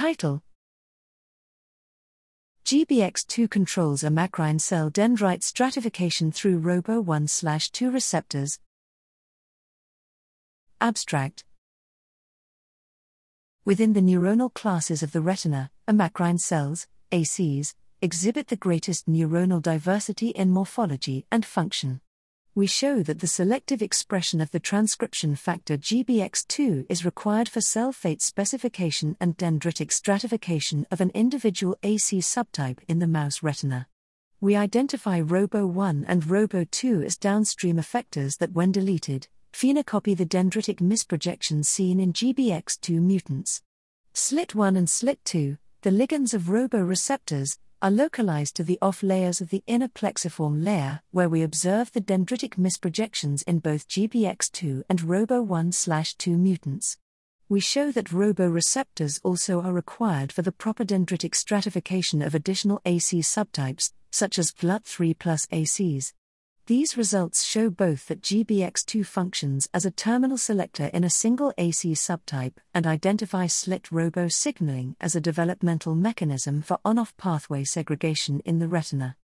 Title? GBX2 controls amacrine cell dendrite stratification through ROBO1 2 receptors. Abstract. Within the neuronal classes of the retina, amacrine cells, ACs, exhibit the greatest neuronal diversity in morphology and function we show that the selective expression of the transcription factor GBX2 is required for cell fate specification and dendritic stratification of an individual AC subtype in the mouse retina. We identify ROBO1 and ROBO2 as downstream effectors that, when deleted, phenocopy the dendritic misprojections seen in GBX2 mutants. SLIT1 and SLIT2, the ligands of ROBO receptors, are localized to the off layers of the inner plexiform layer, where we observe the dendritic misprojections in both GBX2 and ROBO1 2 mutants. We show that ROBO receptors also are required for the proper dendritic stratification of additional AC subtypes, such as GLUT3 plus ACs. These results show both that GBX2 functions as a terminal selector in a single AC subtype and identify SLIT robo signaling as a developmental mechanism for on off pathway segregation in the retina.